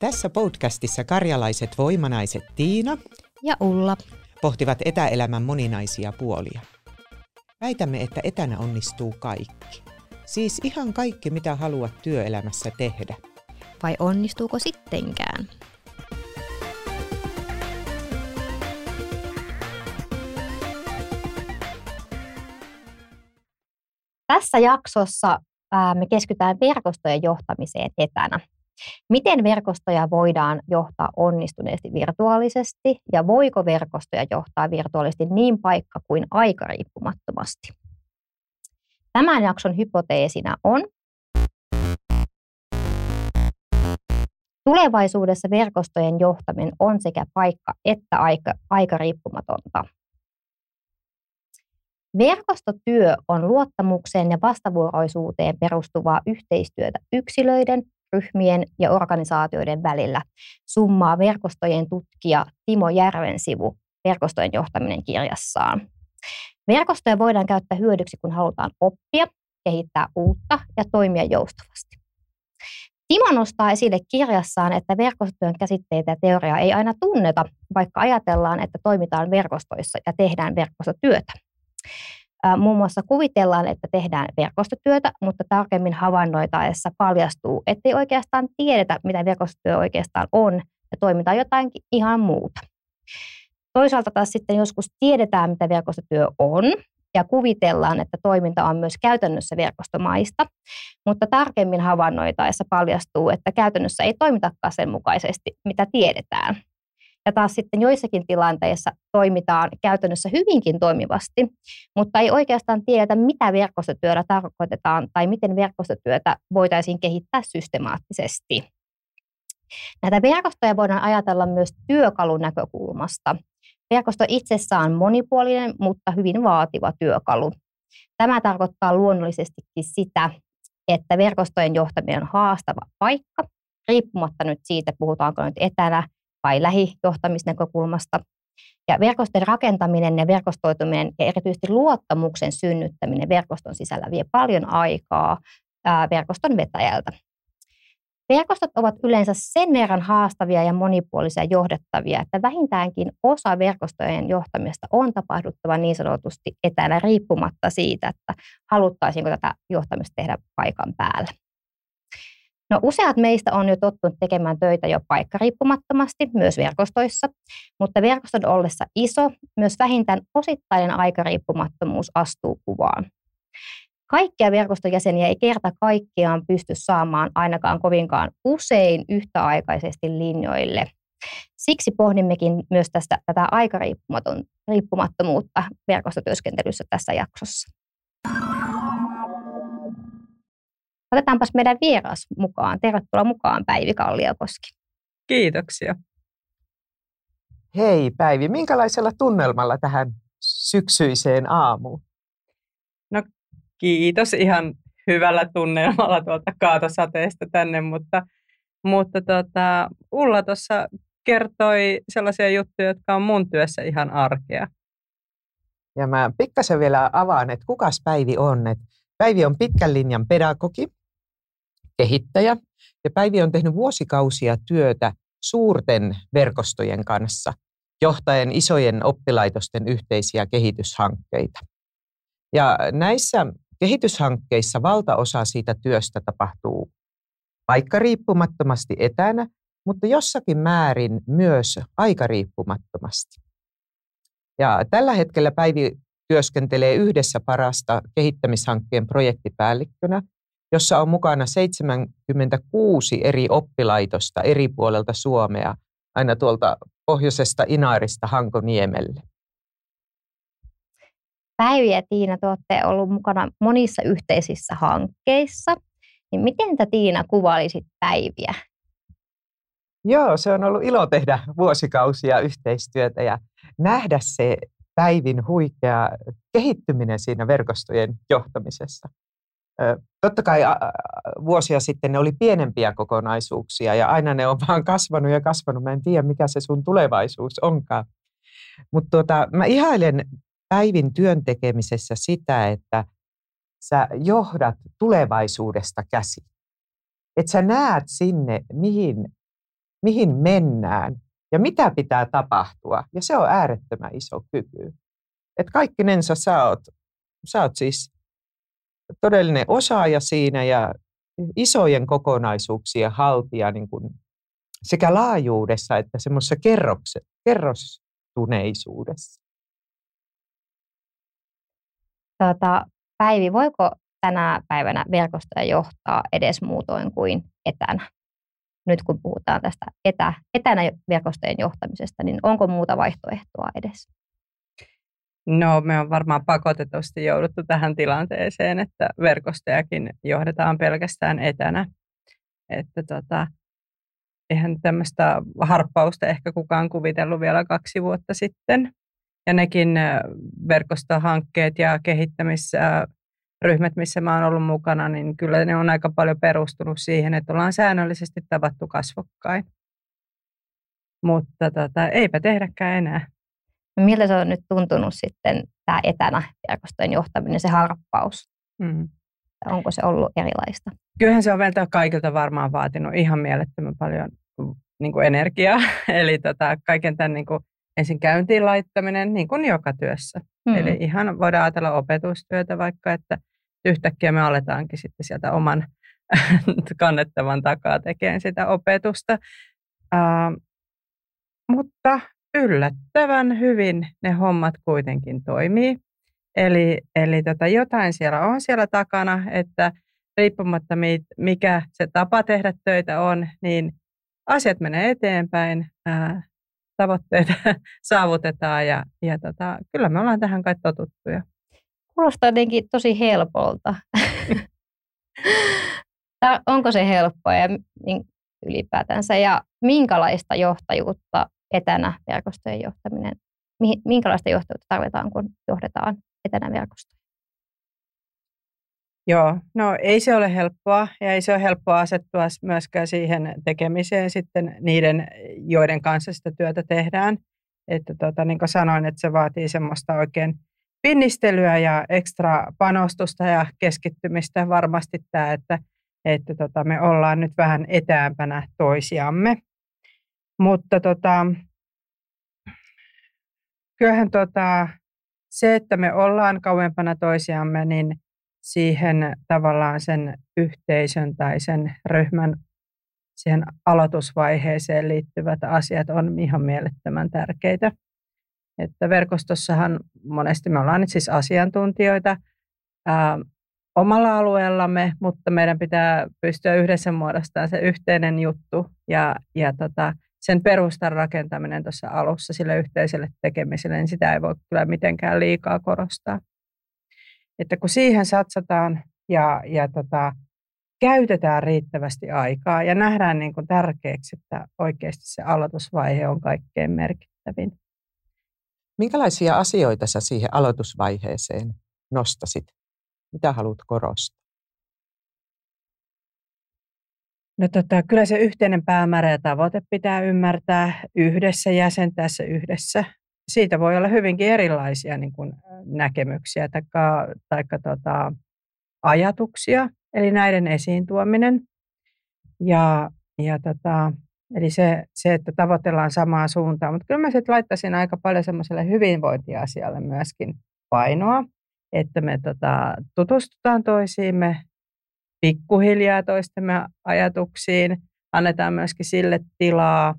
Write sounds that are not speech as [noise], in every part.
Tässä podcastissa karjalaiset voimanaiset Tiina ja Ulla pohtivat etäelämän moninaisia puolia. Väitämme, että etänä onnistuu kaikki. Siis ihan kaikki, mitä haluat työelämässä tehdä. Vai onnistuuko sittenkään? Tässä jaksossa me keskitytään verkostojen johtamiseen etänä. Miten verkostoja voidaan johtaa onnistuneesti virtuaalisesti ja voiko verkostoja johtaa virtuaalisesti niin paikka kuin aikariippumattomasti? Tämän jakson hypoteesina on, Tulevaisuudessa verkostojen johtaminen on sekä paikka että aika, aikariippumatonta. Verkostotyö on luottamukseen ja vastavuoroisuuteen perustuvaa yhteistyötä yksilöiden, ryhmien ja organisaatioiden välillä, summaa verkostojen tutkija Timo Järvensivu verkostojen johtaminen kirjassaan. Verkostoja voidaan käyttää hyödyksi, kun halutaan oppia, kehittää uutta ja toimia joustavasti. Timo nostaa esille kirjassaan, että verkostotyön käsitteitä ja teoriaa ei aina tunneta, vaikka ajatellaan, että toimitaan verkostoissa ja tehdään verkostotyötä. Muun muassa kuvitellaan, että tehdään verkostotyötä, mutta tarkemmin havainnoitaessa paljastuu, ettei oikeastaan tiedetä, mitä verkostotyö oikeastaan on, ja toimitaan jotain ihan muuta. Toisaalta taas sitten joskus tiedetään, mitä verkostotyö on, ja kuvitellaan, että toiminta on myös käytännössä verkostomaista, mutta tarkemmin havainnoitaessa paljastuu, että käytännössä ei toimitakaan sen mukaisesti, mitä tiedetään. Ja taas sitten joissakin tilanteissa toimitaan käytännössä hyvinkin toimivasti, mutta ei oikeastaan tiedetä, mitä verkostotyöllä tarkoitetaan tai miten verkostotyötä voitaisiin kehittää systemaattisesti. Näitä verkostoja voidaan ajatella myös työkalun näkökulmasta. Verkosto itsessään on monipuolinen, mutta hyvin vaativa työkalu. Tämä tarkoittaa luonnollisestikin sitä, että verkostojen johtaminen on haastava paikka, riippumatta nyt siitä, puhutaanko nyt etänä vai lähijohtamisnäkökulmasta. Ja verkostojen rakentaminen ja verkostoituminen ja erityisesti luottamuksen synnyttäminen verkoston sisällä vie paljon aikaa verkoston vetäjältä. Verkostot ovat yleensä sen verran haastavia ja monipuolisia johdettavia, että vähintäänkin osa verkostojen johtamista on tapahduttava niin sanotusti etänä riippumatta siitä, että haluttaisiinko tätä johtamista tehdä paikan päällä. No useat meistä on jo tottunut tekemään töitä jo paikkariippumattomasti, myös verkostoissa, mutta verkoston ollessa iso, myös vähintään osittainen aikariippumattomuus astuu kuvaan. Kaikkia verkostojäseniä ei kerta kaikkiaan pysty saamaan ainakaan kovinkaan usein yhtäaikaisesti linjoille. Siksi pohdimmekin myös tästä, tätä aikariippumattomuutta verkostotyöskentelyssä tässä jaksossa. Otetaanpas meidän vieras mukaan. Tervetuloa mukaan Päivi Kalliokoski. Kiitoksia. Hei Päivi, minkälaisella tunnelmalla tähän syksyiseen aamuun? No kiitos ihan hyvällä tunnelmalla tuolta kaatosateesta tänne, mutta, mutta tota, Ulla tuossa kertoi sellaisia juttuja, jotka on mun työssä ihan arkea. Ja mä pikkasen vielä avaan, että kukas Päivi on. Että Päivi on pitkän linjan pedagogi, kehittäjä. Ja Päivi on tehnyt vuosikausia työtä suurten verkostojen kanssa, johtaen isojen oppilaitosten yhteisiä kehityshankkeita. Ja näissä kehityshankkeissa valtaosa siitä työstä tapahtuu paikkariippumattomasti etänä, mutta jossakin määrin myös aikariippumattomasti. Ja tällä hetkellä Päivi työskentelee yhdessä parasta kehittämishankkeen projektipäällikkönä jossa on mukana 76 eri oppilaitosta eri puolelta Suomea, aina tuolta pohjoisesta Inaarista Hankoniemelle. Päivi ja Tiina, te olette olleet mukana monissa yhteisissä hankkeissa. Niin miten te Tiina kuvailisit Päiviä? Joo, se on ollut ilo tehdä vuosikausia yhteistyötä ja nähdä se Päivin huikea kehittyminen siinä verkostojen johtamisessa. Totta kai vuosia sitten ne oli pienempiä kokonaisuuksia ja aina ne on [laughs] vaan kasvanut ja kasvanut. Mä en tiedä, mikä se sun tulevaisuus onkaan. Mutta tuota, mä ihailen Päivin työn tekemisessä sitä, että sä johdat tulevaisuudesta käsi. Että sä näet sinne, mihin mihin mennään ja mitä pitää tapahtua. Ja se on äärettömän iso kyky. Että kaikkinensa sä oot, sä oot siis todellinen osaaja siinä ja isojen kokonaisuuksien haltija niin kuin sekä laajuudessa että semmoisessa kerrostuneisuudessa. Tota, Päivi, voiko tänä päivänä verkostoja johtaa edes muutoin kuin etänä? Nyt kun puhutaan tästä etä, etänä verkostojen johtamisesta, niin onko muuta vaihtoehtoa edes? No, me on varmaan pakotetusti jouduttu tähän tilanteeseen, että verkostojakin johdetaan pelkästään etänä. Että tota, eihän tämmöistä harppausta ehkä kukaan kuvitellut vielä kaksi vuotta sitten. Ja nekin verkostohankkeet ja kehittämisryhmät, missä mä oon ollut mukana, niin kyllä ne on aika paljon perustunut siihen, että ollaan säännöllisesti tavattu kasvokkain. Mutta tota, eipä tehdäkään enää. Miltä se on nyt tuntunut sitten tämä etänä verkostojen johtaminen, se harppaus? Mm. Onko se ollut erilaista? Kyllähän se on meiltä kaikilta varmaan vaatinut ihan mielettömän paljon niin kuin energiaa. [laughs] Eli tota, kaiken tämän niin kuin ensin käyntiin laittaminen niin kuin joka työssä. Mm. Eli ihan voidaan ajatella opetustyötä vaikka, että yhtäkkiä me aletaankin sitten sieltä oman [laughs] kannettavan takaa tekemään sitä opetusta. Uh, mutta yllättävän hyvin ne hommat kuitenkin toimii. Eli, eli tota, jotain siellä on siellä takana, että riippumatta mikä se tapa tehdä töitä on, niin asiat menee eteenpäin, ää, tavoitteita [laughs] saavutetaan ja, ja tota, kyllä me ollaan tähän kai totuttuja. Kuulostaa jotenkin tosi helpolta. Onko se helppoa ja ylipäätänsä ja minkälaista johtajuutta etänä verkostojen johtaminen, minkälaista johtajuutta tarvitaan, kun johdetaan etänä verkostoja? Joo, no ei se ole helppoa ja ei se ole helppoa asettua myöskään siihen tekemiseen sitten niiden, joiden kanssa sitä työtä tehdään. Että tota, niin kuin sanoin, että se vaatii semmoista oikein pinnistelyä ja ekstra panostusta ja keskittymistä varmasti tämä, että, että tota, me ollaan nyt vähän etäämpänä toisiamme. Mutta tota, kyllähän tota, se, että me ollaan kauempana toisiamme, niin siihen tavallaan sen yhteisön tai sen ryhmän siihen aloitusvaiheeseen liittyvät asiat on ihan mielettömän tärkeitä. Että verkostossahan monesti me ollaan nyt siis asiantuntijoita ää, omalla alueellamme, mutta meidän pitää pystyä yhdessä muodostamaan se yhteinen juttu ja, ja tota, sen perustan rakentaminen tuossa alussa sille yhteiselle tekemiselle, niin sitä ei voi kyllä mitenkään liikaa korostaa. Että kun siihen satsataan ja, ja tota, käytetään riittävästi aikaa ja nähdään niin kuin tärkeäksi, että oikeasti se aloitusvaihe on kaikkein merkittävin. Minkälaisia asioita sä siihen aloitusvaiheeseen nostasit? Mitä haluat korostaa? No tota, kyllä se yhteinen päämäärä ja tavoite pitää ymmärtää yhdessä, jäsentää se yhdessä. Siitä voi olla hyvinkin erilaisia niin kuin näkemyksiä tai tota, ajatuksia, eli näiden esiin tuominen. Ja, ja tota, eli se, se, että tavoitellaan samaa suuntaa. Mutta kyllä mä sitten laittaisin aika paljon semmoiselle hyvinvointiasialle myöskin painoa, että me tota, tutustutaan toisiimme, pikkuhiljaa toistemme ajatuksiin, annetaan myöskin sille tilaa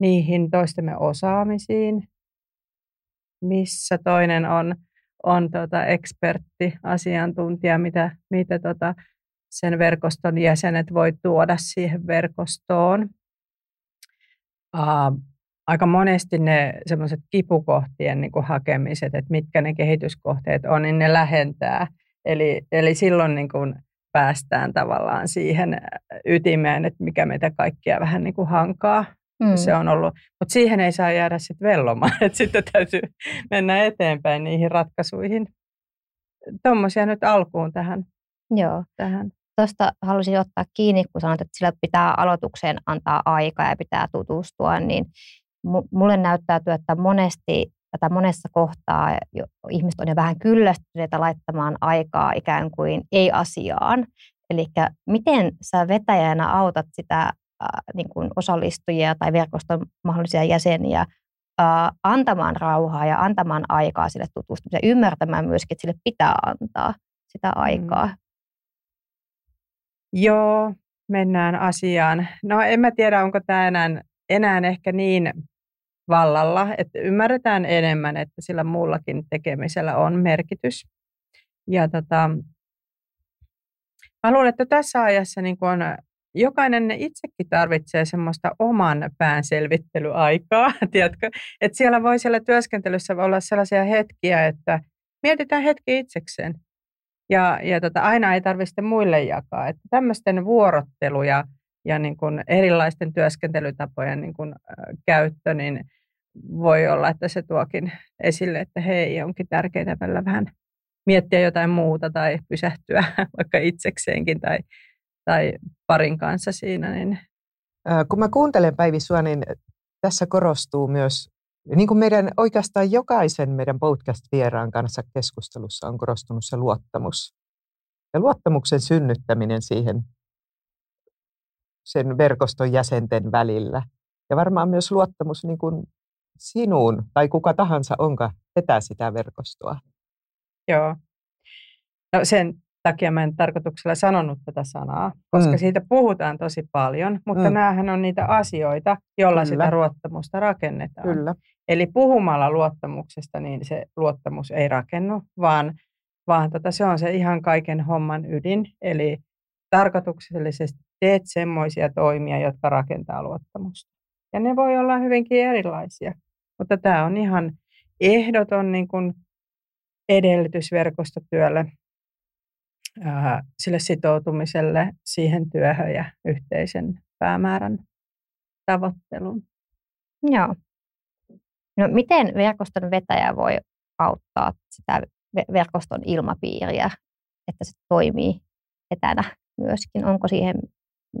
niihin toistemme osaamisiin, missä toinen on, on tota ekspertti, asiantuntija, mitä, mitä tota sen verkoston jäsenet voi tuoda siihen verkostoon. Uh, aika monesti ne semmoiset kipukohtien niin kuin hakemiset, että mitkä ne kehityskohteet on, niin ne lähentää. Eli, eli silloin niin kuin päästään tavallaan siihen ytimeen, että mikä meitä kaikkia vähän niin kuin hankaa. Mm. Se on ollut, mutta siihen ei saa jäädä sitten vellomaan, [laughs] että sitten täytyy mennä eteenpäin niihin ratkaisuihin. Tuommoisia nyt alkuun tähän. Joo. Tähän. Tuosta halusin ottaa kiinni, kun sanoit, että sillä pitää aloitukseen antaa aikaa ja pitää tutustua, niin mulle näyttäytyy, että monesti tätä monessa kohtaa ihmiset on jo vähän kyllästyneitä laittamaan aikaa ikään kuin ei-asiaan. Eli miten sä vetäjänä autat sitä niin kuin osallistujia tai verkoston mahdollisia jäseniä äh, antamaan rauhaa ja antamaan aikaa sille tutustumiselle, ymmärtämään myöskin, että sille pitää antaa sitä mm. aikaa. Mm. Joo, mennään asiaan. No en mä tiedä, onko tämä enää, enää ehkä niin vallalla, että ymmärretään enemmän, että sillä muullakin tekemisellä on merkitys. Ja tota, mä luulen, että tässä ajassa niin on, jokainen itsekin tarvitsee semmoista oman pään selvittelyaikaa, [laughs] tiedätkö? Että siellä voi siellä työskentelyssä olla sellaisia hetkiä, että mietitään hetki itsekseen. Ja, ja tota, aina ei tarvitse muille jakaa. Että tämmöisten vuorotteluja ja niin kuin erilaisten työskentelytapojen niin kuin, käyttö, niin voi olla, että se tuokin esille, että hei, onkin tärkeää välillä vähän miettiä jotain muuta tai pysähtyä [laughs] vaikka itsekseenkin tai, tai parin kanssa siinä. Niin. Kun mä kuuntelen Päivi sua, niin tässä korostuu myös, niin kuin meidän oikeastaan jokaisen meidän podcast-vieraan kanssa keskustelussa on korostunut se luottamus. Ja luottamuksen synnyttäminen siihen sen verkoston jäsenten välillä. Ja varmaan myös luottamus niin kuin sinuun tai kuka tahansa onka vetää sitä verkostoa. Joo. No sen takia mä en tarkoituksella sanonut tätä sanaa, koska mm. siitä puhutaan tosi paljon, mutta mm. näähän on niitä asioita, joilla Kyllä. sitä luottamusta rakennetaan. Kyllä. Eli puhumalla luottamuksesta, niin se luottamus ei rakennu, vaan, vaan tota, se on se ihan kaiken homman ydin. Eli tarkoituksellisesti teet semmoisia toimia, jotka rakentaa luottamusta. Ja ne voi olla hyvinkin erilaisia. Mutta tämä on ihan ehdoton niin kuin edellytys verkostotyölle, ää, sille sitoutumiselle siihen työhön ja yhteisen päämäärän tavoitteluun. Joo. No miten verkoston vetäjä voi auttaa sitä verkoston ilmapiiriä, että se toimii etänä myöskin? Onko siihen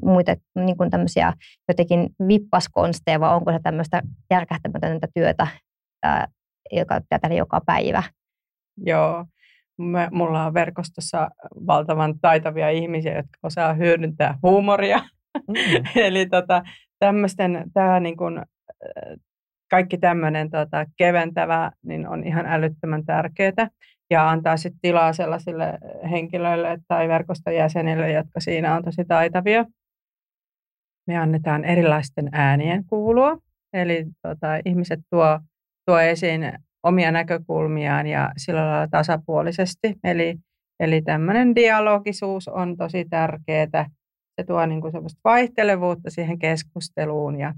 muita niin kuin tämmöisiä jotenkin vippaskonsteja vai onko se tämmöistä järkähtämätöntä työtä, joka tätä joka päivä? Joo, me, mulla on verkostossa valtavan taitavia ihmisiä, jotka osaa hyödyntää huumoria. Mm. [laughs] Eli tota, tämmöisten, tämä niin kuin, kaikki tämmöinen tota, keventävä niin on ihan älyttömän tärkeää ja antaa sitten tilaa sellaisille henkilöille tai verkoston jäsenille, jotka siinä on tosi taitavia. Me annetaan erilaisten äänien kuulua, eli tota, ihmiset tuo, tuo esiin omia näkökulmiaan ja sillä lailla tasapuolisesti. Eli, eli tämmöinen dialogisuus on tosi tärkeää. Se tuo niin kuin vaihtelevuutta siihen keskusteluun ja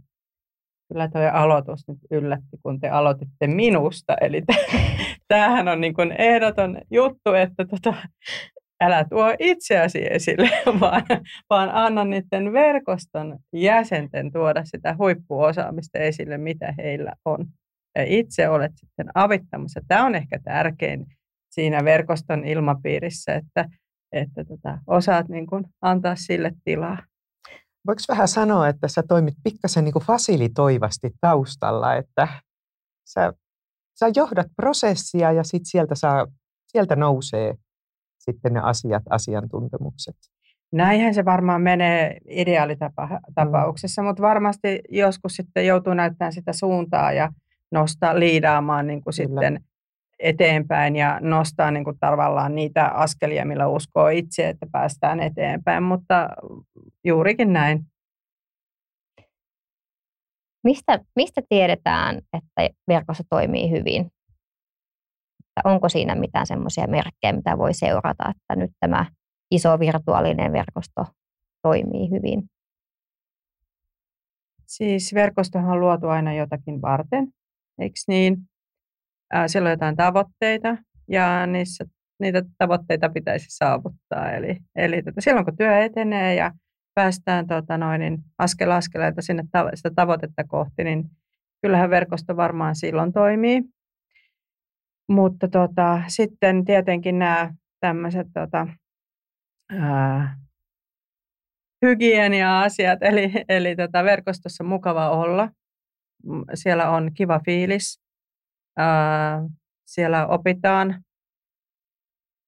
kyllä tuo aloitus nyt yllätti, kun te aloititte minusta. Eli tämähän on niin kuin ehdoton juttu, että tota, älä tuo itseäsi esille, [laughs] vaan, vaan anna niiden verkoston jäsenten tuoda sitä huippuosaamista esille, mitä heillä on. Ja itse olet sitten avittamassa. Tämä on ehkä tärkein siinä verkoston ilmapiirissä, että, että tota, osaat niin kuin antaa sille tilaa. Voiko vähän sanoa, että sä toimit pikkasen niin kuin fasilitoivasti taustalla, että sä, sä johdat prosessia ja sit sieltä, saa, sieltä nousee sitten ne asiat, asiantuntemukset. Näinhän se varmaan menee ideaalitapauksessa, mm. mutta varmasti joskus sitten joutuu näyttämään sitä suuntaa ja nostaa liidaamaan niin kuin sitten eteenpäin ja nostaa niin kuin tavallaan niitä askelia, millä uskoo itse, että päästään eteenpäin, mutta juurikin näin. Mistä, mistä tiedetään, että verkossa toimii hyvin? Onko siinä mitään semmoisia merkkejä, mitä voi seurata, että nyt tämä iso virtuaalinen verkosto toimii hyvin? Siis verkostohan on luotu aina jotakin varten, eikö niin? Siellä on jotain tavoitteita ja niissä, niitä tavoitteita pitäisi saavuttaa. Eli, eli tota, silloin kun työ etenee ja päästään tota noin, niin askel askeleelta sinne sitä tavoitetta kohti, niin kyllähän verkosto varmaan silloin toimii. Mutta tota, sitten tietenkin nämä tämmöiset tota, hygienia-asiat, eli, eli tota, verkostossa mukava olla. Siellä on kiva fiilis, ää, siellä opitaan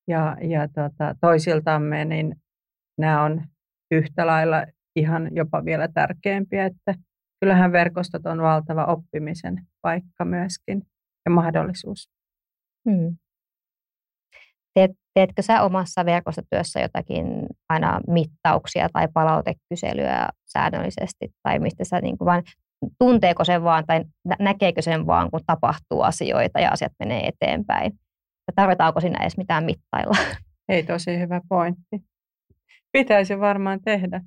ja, ja tota, toisiltamme, niin nämä on yhtä lailla ihan jopa vielä tärkeämpiä, että kyllähän verkostot on valtava oppimisen paikka myöskin ja mahdollisuus. Hmm. Teet, teetkö sä omassa verkostotyössä jotakin aina mittauksia tai palautekyselyä säännöllisesti, tai mistä sä niin kuin vaan, tunteeko sen vaan tai näkeekö sen vaan, kun tapahtuu asioita ja asiat menee eteenpäin? Ja tarvitaanko siinä edes mitään mittailla? Ei tosi hyvä pointti. Pitäisi varmaan tehdä.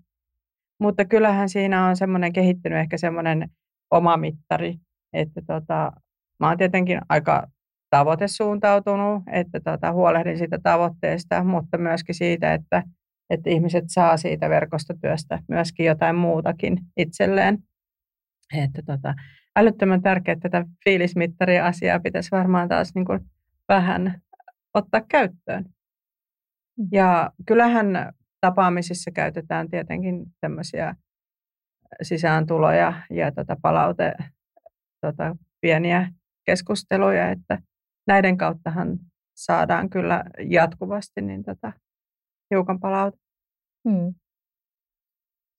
Mutta kyllähän siinä on semmoinen kehittynyt ehkä semmoinen oma mittari, että tota, mä oon tietenkin aika tavoitesuuntautunut, että tota, huolehdin siitä tavoitteesta, mutta myöskin siitä, että, että ihmiset saa siitä verkostotyöstä myöskin jotain muutakin itselleen. Että tota, älyttömän tärkeää, että tätä fiilismittaria asiaa pitäisi varmaan taas niin kuin vähän ottaa käyttöön. Mm. Ja kyllähän tapaamisissa käytetään tietenkin tämmöisiä sisääntuloja ja tota palaute, tota pieniä keskusteluja, että näiden kauttahan saadaan kyllä jatkuvasti niin tota, hiukan palautetta. Hmm.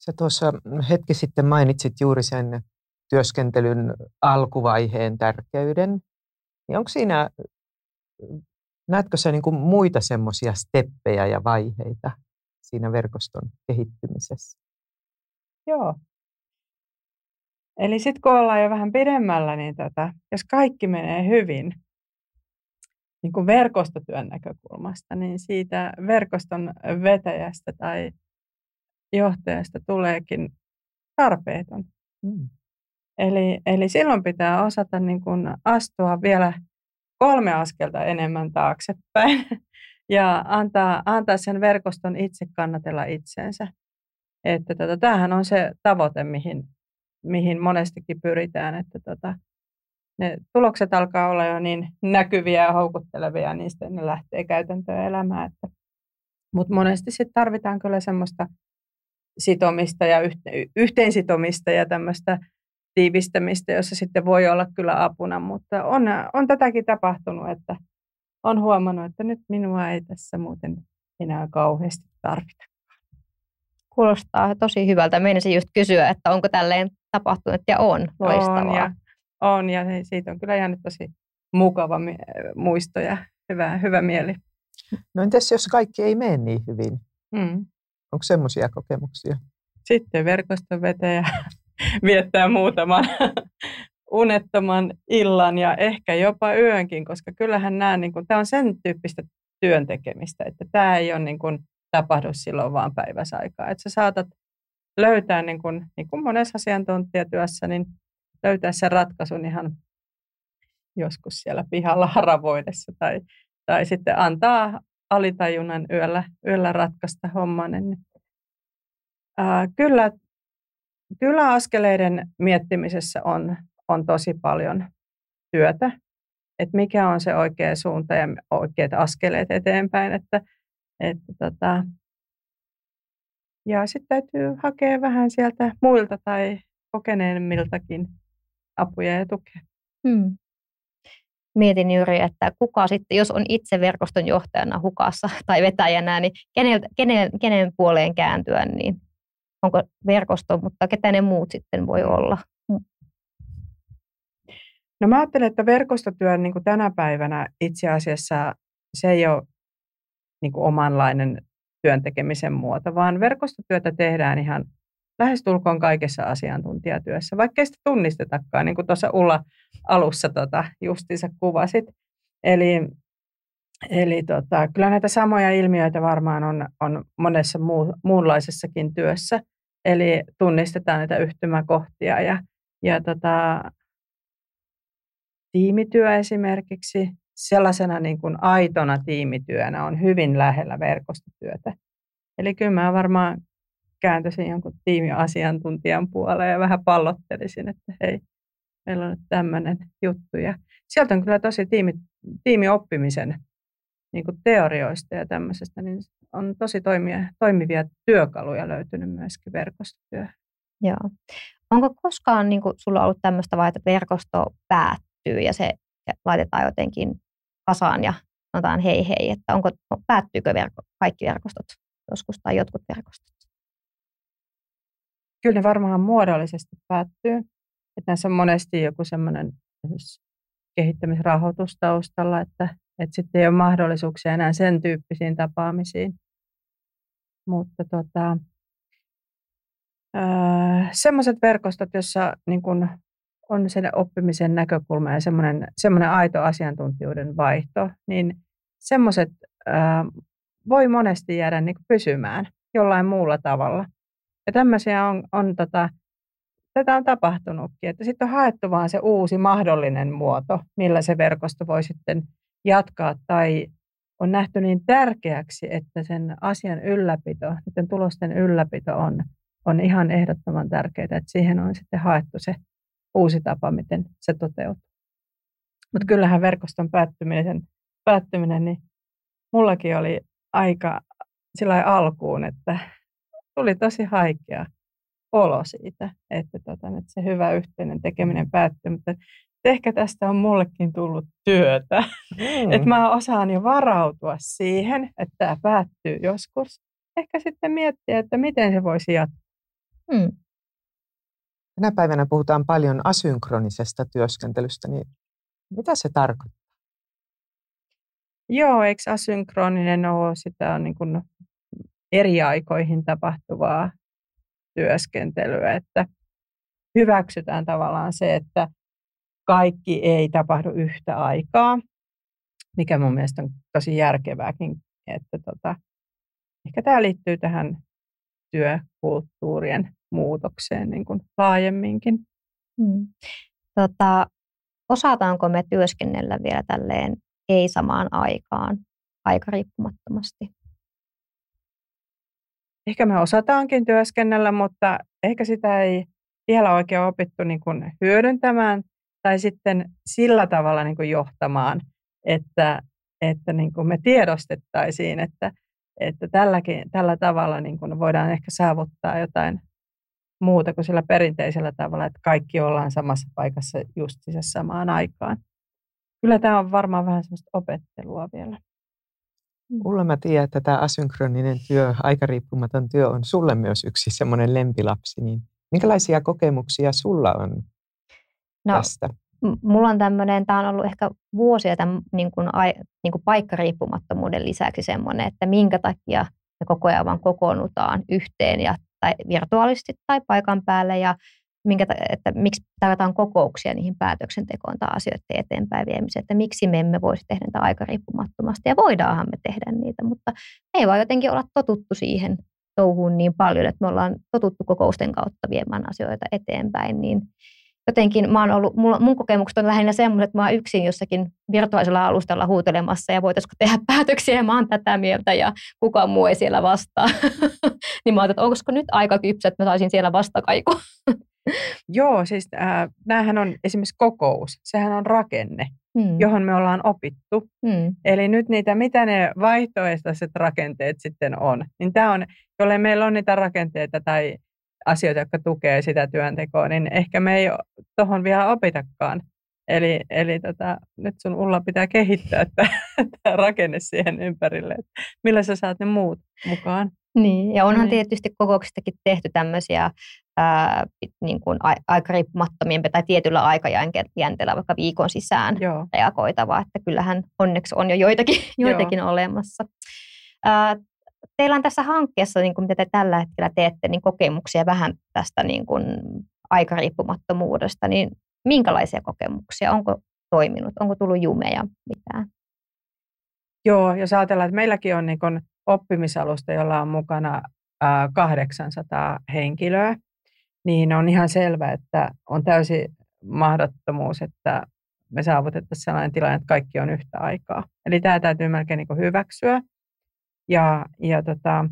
Sä tuossa hetki sitten mainitsit juuri sen työskentelyn alkuvaiheen tärkeyden. Niin onko siinä, näetkö sä niin kuin muita semmoisia steppejä ja vaiheita siinä verkoston kehittymisessä? Joo. Eli sitten kun ollaan jo vähän pidemmällä, niin tota, jos kaikki menee hyvin, niin kuin verkostotyön näkökulmasta, niin siitä verkoston vetäjästä tai johtajasta tuleekin tarpeeton. Mm. Eli, eli silloin pitää osata niin kuin astua vielä kolme askelta enemmän taaksepäin [laughs] ja antaa, antaa sen verkoston itse kannatella itseensä. Että tota, tämähän on se tavoite, mihin, mihin monestikin pyritään, että tota, ne tulokset alkaa olla jo niin näkyviä ja houkuttelevia, niin sitten ne lähtee käytäntöön elämään. Mutta monesti sitten tarvitaan kyllä semmoista sitomista ja yhteensitomista ja tämmöistä tiivistämistä, jossa sitten voi olla kyllä apuna, mutta on, on tätäkin tapahtunut, että on huomannut, että nyt minua ei tässä muuten enää kauheasti tarvita. Kuulostaa tosi hyvältä. Meinasin just kysyä, että onko tälleen tapahtunut ja on loistavaa. On ja, on ja siitä on kyllä jäänyt tosi mukava muisto ja hyvä, hyvä mieli. No entäs jos kaikki ei mene niin hyvin? Mm. Onko semmoisia kokemuksia? Sitten verkoston vetäjä [laughs] viettää muutaman [laughs] unettoman illan ja ehkä jopa yönkin, koska kyllähän nämä, niin kuin, tämä on sen tyyppistä työn tekemistä, että tämä ei ole niin kuin, tapahdu silloin vaan päiväsaikaa. Että sä saatat löytää, niin kuin, niin kuin monessa asiantuntijatyössä, niin löytää sen ratkaisun ihan joskus siellä pihalla [laughs] haravoidessa tai, tai sitten antaa alitajunnan yöllä, yöllä ratkaista homman. Niin, ää, kyllä, kyllä askeleiden miettimisessä on, on tosi paljon työtä, että mikä on se oikea suunta ja oikeat askeleet eteenpäin. Että, että tota, ja sitten täytyy hakea vähän sieltä muilta tai kokeneemmiltakin apuja ja tukea. Hmm. Mietin juuri, että kuka sitten, jos on itse verkoston johtajana hukassa [laughs] tai vetäjänä, niin kenen, kenen, kenen puoleen kääntyä, niin onko verkosto, mutta ketä ne muut sitten voi olla? No mä ajattelen, että verkostotyö niin kuin tänä päivänä itse asiassa se ei ole niin kuin omanlainen työntekemisen muoto, vaan verkostotyötä tehdään ihan lähestulkoon kaikessa asiantuntijatyössä, vaikka sitä tunnistetakaan, niin kuin tuossa Ulla alussa tota, justiinsa kuvasit. Eli, eli tota, kyllä näitä samoja ilmiöitä varmaan on, on monessa muu, muunlaisessakin työssä. Eli tunnistetaan näitä yhtymäkohtia ja, ja tota, tiimityö esimerkiksi sellaisena niin kuin aitona tiimityönä on hyvin lähellä verkostotyötä. Eli kyllä mä varmaan kääntäisin jonkun tiimiasiantuntijan puoleen ja vähän pallottelisin, että hei, meillä on nyt tämmöinen juttu. Ja sieltä on kyllä tosi tiimi, tiimioppimisen niin kuin teorioista ja tämmöisestä, niin on tosi toimia, toimivia työkaluja löytynyt myöskin verkostotyöhön. Joo. Onko koskaan niin kuin, sulla ollut tämmöistä vai, että verkosto päättyy ja se laitetaan jotenkin kasaan ja sanotaan hei hei, että onko, päättyykö verko, kaikki verkostot joskus tai jotkut verkostot? Kyllä ne varmaan muodollisesti päättyy. Että näissä on monesti joku semmoinen kehittämisrahoitus taustalla, että, että sitten ei ole mahdollisuuksia enää sen tyyppisiin tapaamisiin. Mutta tota, öö, semmoiset verkostot, joissa niin on sen oppimisen näkökulma ja semmoinen, semmoinen aito asiantuntijuuden vaihto, niin semmoiset öö, voi monesti jäädä niin pysymään jollain muulla tavalla. Ja tämmöisiä on, on tota, tätä on tapahtunutkin, että sitten on haettu vaan se uusi mahdollinen muoto, millä se verkosto voi sitten jatkaa tai on nähty niin tärkeäksi, että sen asian ylläpito, niiden tulosten ylläpito on, on ihan ehdottoman tärkeää, että siihen on sitten haettu se uusi tapa, miten se toteutuu. Mutta kyllähän verkoston päättyminen, päättyminen, niin mullakin oli aika sillä alkuun, että tuli tosi haikea olo siitä, että, tota, että se hyvä yhteinen tekeminen päättyy, mutta ehkä tästä on mullekin tullut työtä, [laughs] mm. että mä osaan jo varautua siihen, että tämä päättyy joskus. Ehkä sitten miettiä, että miten se voisi jatkuu. Mm. Tänä päivänä puhutaan paljon asynkronisesta työskentelystä, niin mitä se tarkoittaa? Joo, eikö asynkroninen ole sitä on niin kuin eri aikoihin tapahtuvaa työskentelyä, että hyväksytään tavallaan se, että kaikki ei tapahdu yhtä aikaa, mikä mun mielestä on tosi järkevääkin, että tota, ehkä tämä liittyy tähän työkulttuurien muutokseen niin kuin laajemminkin. Hmm. Tota, osataanko me työskennellä vielä tälleen ei samaan aikaan, aika riippumattomasti? Ehkä me osataankin työskennellä, mutta ehkä sitä ei vielä oikein opittu niin kuin hyödyntämään tai sitten sillä tavalla niin kuin johtamaan, että, että niin kuin me tiedostettaisiin, että, että tälläkin, tällä tavalla niin kuin voidaan ehkä saavuttaa jotain muuta kuin sillä perinteisellä tavalla, että kaikki ollaan samassa paikassa just samaan aikaan. Kyllä tämä on varmaan vähän semmoista opettelua vielä. Mm. Ulla, mä tiedän, että tämä asynkroninen työ, aikariippumaton työ on sulle myös yksi semmoinen lempilapsi. Niin minkälaisia kokemuksia sulla on no, tästä? Mulla on tämmöinen, tämä on ollut ehkä vuosia tämän niin kuin, niin kuin paikkariippumattomuuden lisäksi semmoinen, että minkä takia me koko ajan vaan kokoonnutaan yhteen ja, tai virtuaalisesti tai paikan päälle ja minkä, että miksi tarvitaan kokouksia niihin päätöksentekoon tai asioiden eteenpäin viemiseen, että miksi me emme voisi tehdä niitä aika riippumattomasti. Ja voidaanhan me tehdä niitä, mutta ei vaan jotenkin olla totuttu siihen touhuun niin paljon, että me ollaan totuttu kokousten kautta viemään asioita eteenpäin, niin jotenkin mä oon ollut, mulla, mun kokemukset on lähinnä semmoiset, että mä oon yksin jossakin virtuaalisella alustalla huutelemassa ja voitaisiko tehdä [laughs] päätöksiä ja mä oon tätä mieltä ja kukaan muu ei siellä vastaa. [laughs] niin mä oon, että onko nyt aika kypsä, että mä saisin siellä vastakaiku. [laughs] Joo, siis äh, näähän on esimerkiksi kokous, sehän on rakenne, hmm. johon me ollaan opittu. Hmm. Eli nyt niitä, mitä ne vaihtoehtoiset rakenteet sitten on, niin tämä on, jolle meillä on niitä rakenteita tai asioita, jotka tukee sitä työntekoa, niin ehkä me ei tuohon vielä opitakaan. Eli, eli tota, nyt sun Ulla pitää kehittää tämä [laughs] rakenne siihen ympärille, että millä sä saat ne muut mukaan. Niin, ja onhan niin. tietysti kokouksistakin tehty tämmöisiä ää, niin kuin a, aika riippumattomien tai tietyllä aikajänteellä vaikka viikon sisään Joo. reagoitava, että kyllähän onneksi on jo joitakin, [laughs] joitakin olemassa. Ää, teillä on tässä hankkeessa, niin kuin mitä te tällä hetkellä teette, niin kokemuksia vähän tästä niin kuin aikariippumattomuudesta, niin minkälaisia kokemuksia? Onko toiminut? Onko tullut jumeja mitään? Joo, jos ajatellaan, että meilläkin on niin oppimisalusta, jolla on mukana 800 henkilöä, niin on ihan selvä, että on täysi mahdottomuus, että me saavutettaisiin sellainen tilanne, että kaikki on yhtä aikaa. Eli tämä täytyy melkein niin hyväksyä. Ja, ja tota,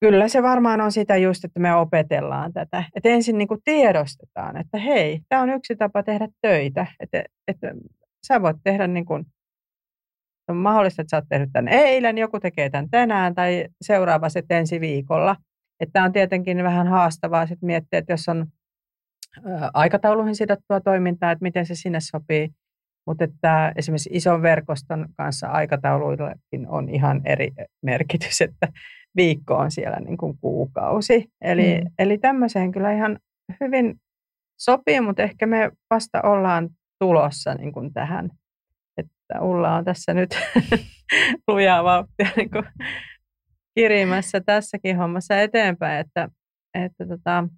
kyllä se varmaan on sitä just, että me opetellaan tätä. Että ensin niin tiedostetaan, että hei, tämä on yksi tapa tehdä töitä. Että, että sä voit tehdä niin kuin on mahdollista, että sä oot tehnyt tämän eilen, joku tekee tämän tänään tai seuraava sitten ensi viikolla. Että on tietenkin vähän haastavaa sitten miettiä, että jos on aikatauluihin sidottua toimintaa, että miten se sinne sopii. Mutta että esimerkiksi ison verkoston kanssa aikatauluillakin on ihan eri merkitys, että, viikko on siellä niin kuin kuukausi. Eli, mm. eli tämmöiseen kyllä ihan hyvin sopii, mutta ehkä me vasta ollaan tulossa niin kuin tähän. Että Ulla on tässä nyt [laughs] lujaa vauhtia niin kuin kirimässä tässäkin hommassa eteenpäin, että, että tota,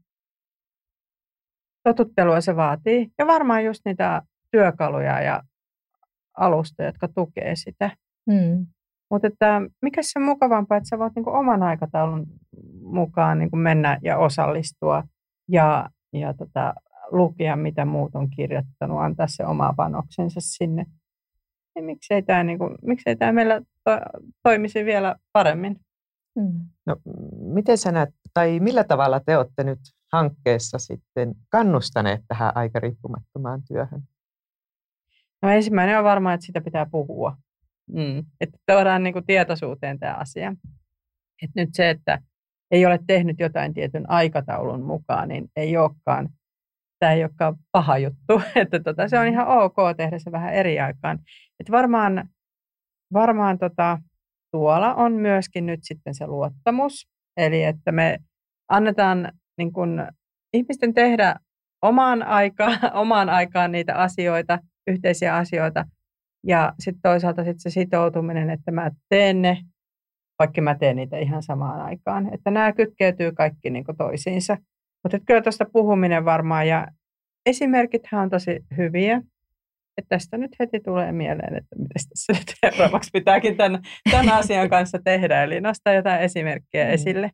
totuttelua se vaatii. Ja varmaan just niitä työkaluja ja alustoja, jotka tukee sitä. Mm. Mutta että mikä se mukavampaa, että sä voit niinku oman aikataulun mukaan niinku mennä ja osallistua ja, ja tota, lukea, mitä muut on kirjoittanut, antaa se oma panoksensa sinne. Ja miksei tämä niinku, miksei tää meillä to, toimisi vielä paremmin? Mm. No, miten sä näet, tai millä tavalla te olette nyt hankkeessa sitten kannustaneet tähän aikariippumattomaan työhön? No ensimmäinen on varmaan, että sitä pitää puhua. Mm. Että tuodaan niin kuin tietoisuuteen tämä asia. Et nyt se, että ei ole tehnyt jotain tietyn aikataulun mukaan, niin ei olekaan, tämä ei olekaan paha juttu. [laughs] Että tota, se on ihan ok tehdä se vähän eri aikaan. Et varmaan varmaan tota, tuolla on myöskin nyt sitten se luottamus. Eli että me annetaan niin kun, ihmisten tehdä omaan aikaan, [laughs] omaan aikaan niitä asioita, yhteisiä asioita, ja sitten toisaalta sit se sitoutuminen, että mä teen ne, vaikka mä teen niitä ihan samaan aikaan. Että nämä kytkeytyy kaikki niin toisiinsa. Mutta kyllä tuosta puhuminen varmaan, ja esimerkithän on tosi hyviä. Että tästä nyt heti tulee mieleen, että miten tässä nyt [laughs] seuraavaksi pitääkin tämän, tämän asian kanssa tehdä. Eli nostaa jotain esimerkkejä mm. esille.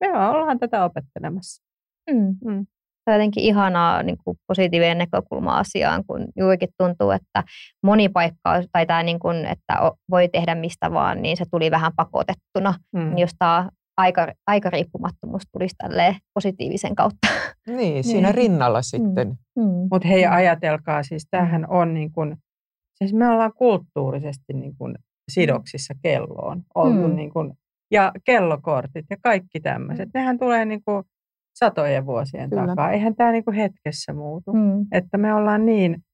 Me ollaan tätä opettelemassa. Mm. Mm on jotenkin ihanaa niin kuin positiivinen näkökulma asiaan, kun juurikin tuntuu, että moni paikka, tai tämä, niin kuin, että voi tehdä mistä vaan, niin se tuli vähän pakotettuna. Mm. Niin jos tämä aika, aikariippumattomuus tulisi tälleen positiivisen kautta. Niin, [laughs] siinä niin. rinnalla mm. sitten. Mm. Mm. Mutta hei, ajatelkaa, siis tämähän on niin kuin, siis me ollaan kulttuurisesti niin kuin sidoksissa kelloon oltu mm. niin kuin, ja kellokortit ja kaikki tämmöiset. Mm. Nehän tulee niin kuin satojen vuosien Kyllä. takaa. Eihän tämä niinku hetkessä muutu. Mm. Että me ollaan niin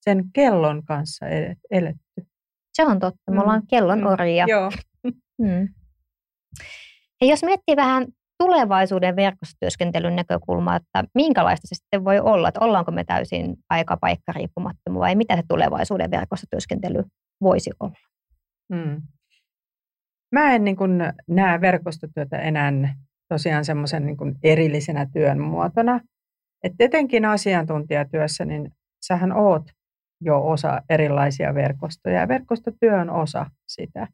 sen kellon kanssa eletty. Se on totta. Me mm. ollaan kellon mm. orjia. Joo. Mm. [laughs] Ja jos miettii vähän tulevaisuuden verkostotyöskentelyn näkökulmaa, että minkälaista se sitten voi olla, että ollaanko me täysin aika-paikka riippumattomu vai mitä se tulevaisuuden verkostotyöskentely voisi olla? Mm. Mä en niin kuin näe verkostotyötä enää tosiaan semmoisen niin erillisenä työn muotona. että etenkin asiantuntijatyössä, niin sähän oot jo osa erilaisia verkostoja ja verkostotyö on osa sitä.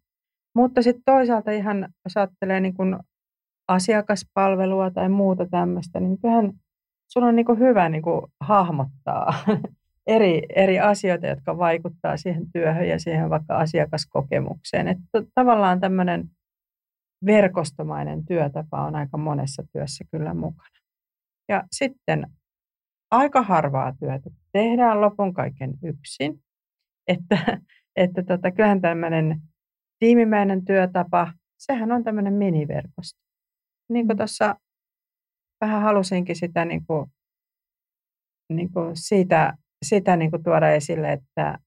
Mutta sitten toisaalta ihan, jos ajattelee niin kuin asiakaspalvelua tai muuta tämmöistä, niin kyllähän sun on niin kuin hyvä niin kuin hahmottaa [laughs] eri, eri asioita, jotka vaikuttaa siihen työhön ja siihen vaikka asiakaskokemukseen. Että tavallaan tämmöinen verkostomainen työtapa on aika monessa työssä kyllä mukana. Ja sitten aika harvaa työtä tehdään lopun kaiken yksin. Että, [laughs] että tota, kyllähän tämmöinen tiimimäinen työtapa, sehän on tämmöinen miniverkosto. Niin kuin mm. tuossa vähän halusinkin sitä niin kuin, niin kuin siitä, sitä niin kuin tuoda esille, että,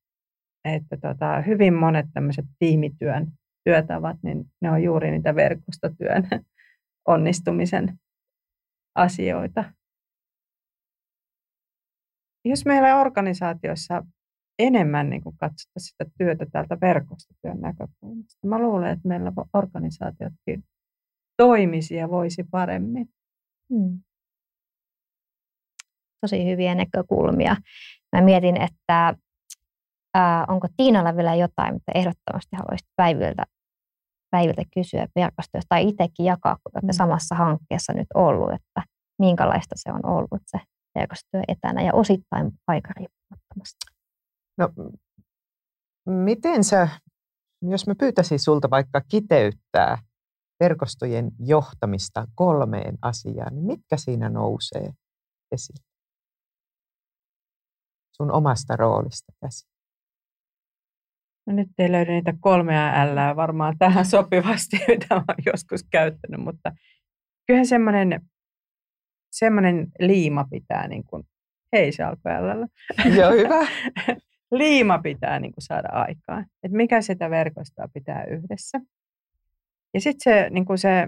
että tota, hyvin monet tämmöiset tiimityön työtavat, niin ne on juuri niitä verkostotyön [laughs] onnistumisen asioita. Jos meillä organisaatioissa enemmän niin kuin katsota sitä työtä täältä verkostotyön näkökulmasta, mä luulen, että meillä organisaatiotkin toimisi ja voisi paremmin. Hmm. Tosi hyviä näkökulmia. Mä mietin, että ää, onko Tiinalla vielä jotain, mitä ehdottomasti haluaisit päiviltä päiviltä kysyä verkostosta tai itsekin jakaa, kun olette mm. samassa hankkeessa nyt ollut, että minkälaista se on ollut se verkostotyö etänä ja osittain aikariippumattomasti. No, miten sä, jos mä pyytäisin sulta vaikka kiteyttää verkostojen johtamista kolmeen asiaan, niin mitkä siinä nousee esille? Sun omasta roolista käsin. No nyt ei löydy niitä kolmea L varmaan tähän sopivasti, [laughs] mitä olen joskus käyttänyt, mutta kyllähän semmoinen, semmoinen liima pitää, niin kuin, hei se alkoi L. Joo, hyvä. [laughs] liima pitää niin kuin saada aikaan. Että mikä sitä verkostoa pitää yhdessä. Ja sitten se, niin kuin se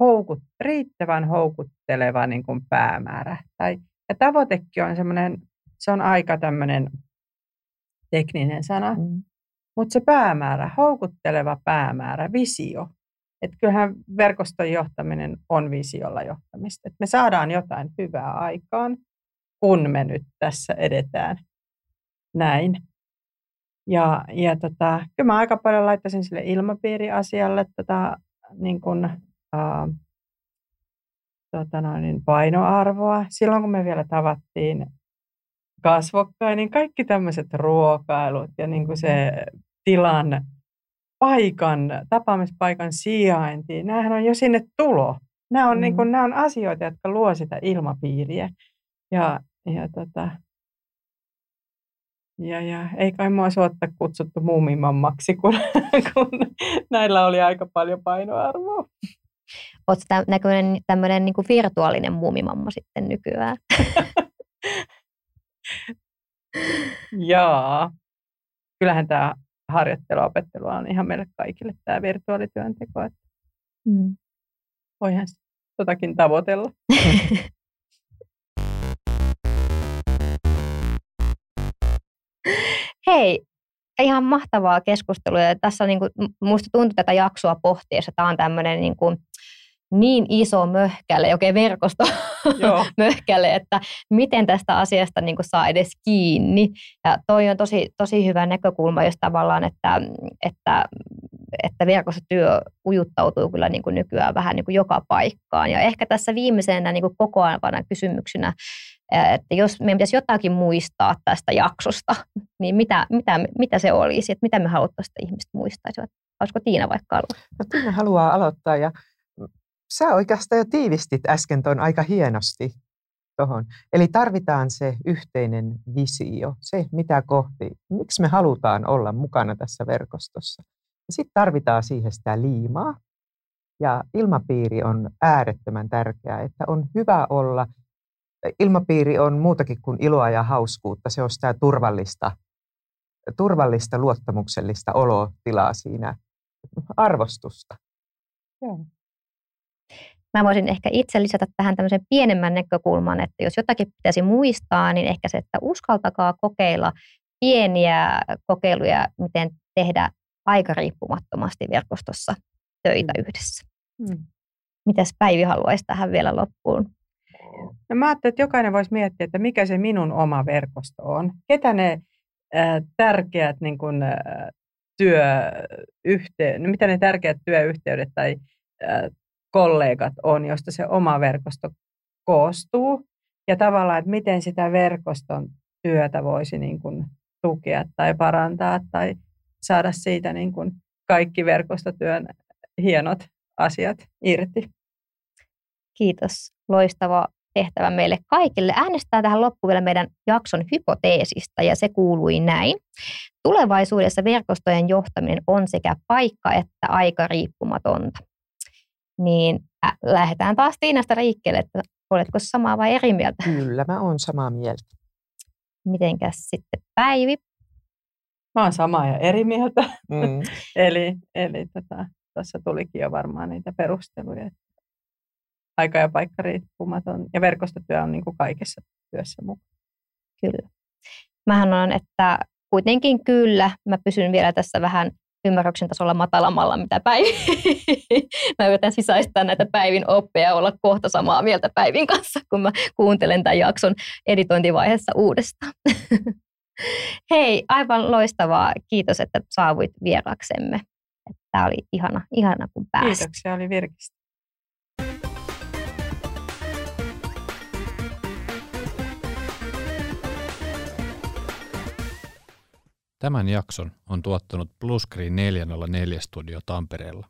houkut, riittävän houkutteleva niin kuin päämäärä. Tai, ja tavoitekin on semmoinen, se on aika tämmöinen tekninen sana, mm. mutta se päämäärä, houkutteleva päämäärä, visio. Että kyllähän verkoston johtaminen on visiolla johtamista. Että me saadaan jotain hyvää aikaan, kun me nyt tässä edetään näin. Ja, ja tota, kyllä mä aika paljon laittaisin sille ilmapiiriasialle tota, niin kun, ää, tota noin, painoarvoa. Silloin kun me vielä tavattiin kasvokkain, niin kaikki tämmöiset ruokailut ja niin kuin se tilan, paikan, tapaamispaikan sijainti, näähän on jo sinne tulo. Nämä on, mm. niin kuin, nämä on asioita, jotka luo sitä ilmapiiriä. Ja, ja tota, ja, ja ei kai mua suotta kutsuttu muumimammaksi, kun, [laughs] kun näillä oli aika paljon painoarvoa. Oletko näköinen tämmöinen niin kuin virtuaalinen muumimamma sitten nykyään? [laughs] Joo. Kyllähän tämä harjoitteluopettelu on ihan meille kaikille tämä virtuaalityönteko. Että mm. Voihan totakin tavoitella. [laughs] Hei, ihan mahtavaa keskustelua. Ja tässä niin kuin, musta tuntuu tätä jaksoa pohtiessa, tämä on tämmöinen niin, kuin, niin iso möhkäle, oikein verkosto [laughs] möhkäle, että miten tästä asiasta niin kuin saa edes kiinni. Ja toi on tosi, tosi hyvä näkökulma, jos tavallaan, että, että, että verkostotyö ujuttautuu kyllä niin kuin nykyään vähän niin kuin joka paikkaan. Ja ehkä tässä viimeisenä niin kuin kokoavana kysymyksenä että jos meidän pitäisi jotakin muistaa tästä jaksosta, [laughs] niin mitä, mitä, mitä se olisi, että mitä me haluttaisiin, että ihmiset muistaisivat? Olisiko Tiina vaikka aloittaa? No, Tiina haluaa aloittaa ja sä oikeastaan jo tiivistit äsken tuon aika hienosti tuohon. Eli tarvitaan se yhteinen visio, se mitä kohti, miksi me halutaan olla mukana tässä verkostossa. Sitten tarvitaan siihen sitä liimaa ja ilmapiiri on äärettömän tärkeää, että on hyvä olla – ilmapiiri on muutakin kuin iloa ja hauskuutta. Se on sitä turvallista, turvallista luottamuksellista olotilaa siinä, arvostusta. Joo. Mä voisin ehkä itse lisätä tähän tämmöisen pienemmän näkökulman, että jos jotakin pitäisi muistaa, niin ehkä se, että uskaltakaa kokeilla pieniä kokeiluja, miten tehdä aika riippumattomasti verkostossa töitä mm. yhdessä. Mm. Mitäs Päivi haluaisi tähän vielä loppuun No mä ajattelin, että jokainen voisi miettiä, että mikä se minun oma verkosto on. Ketä ne äh, tärkeät niin kun, äh, työyhteydet, no mitä ne tärkeät työyhteydet tai äh, kollegat on, josta se oma verkosto koostuu. Ja tavallaan, että miten sitä verkoston työtä voisi niin kun, tukea tai parantaa tai saada siitä niin kun, kaikki verkostotyön hienot asiat irti. Kiitos. Loistava tehtävä meille kaikille äänestää tähän loppuun vielä meidän jakson hypoteesista ja se kuului näin. Tulevaisuudessa verkostojen johtaminen on sekä paikka että aika riippumatonta. Niin äh, lähdetään taas Tiinasta liikkeelle, että oletko samaa vai eri mieltä? Kyllä, mä oon samaa mieltä. Mitenkäs sitten Päivi? Mä oon samaa ja eri mieltä. Mm. [laughs] eli eli tota, tuossa tulikin jo varmaan niitä perusteluja, aika ja paikka riippumaton ja verkostotyö on niin kuin kaikessa työssä mukana. Kyllä. Mähän on, että kuitenkin kyllä, mä pysyn vielä tässä vähän ymmärryksen tasolla matalammalla, mitä Päivi. [laughs] mä yritän sisäistää näitä Päivin oppeja ja olla kohta samaa mieltä Päivin kanssa, kun mä kuuntelen tämän jakson editointivaiheessa uudestaan. [laughs] Hei, aivan loistavaa. Kiitos, että saavuit vieraksemme. Tämä oli ihana, ihana kun pääsit. Kiitoksia, oli virkistä. Tämän jakson on tuottanut Bluescreen 404 Studio Tampereella.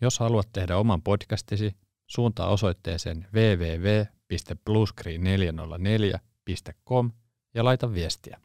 Jos haluat tehdä oman podcastisi, suuntaa osoitteeseen www.bluescreen404.com ja laita viestiä.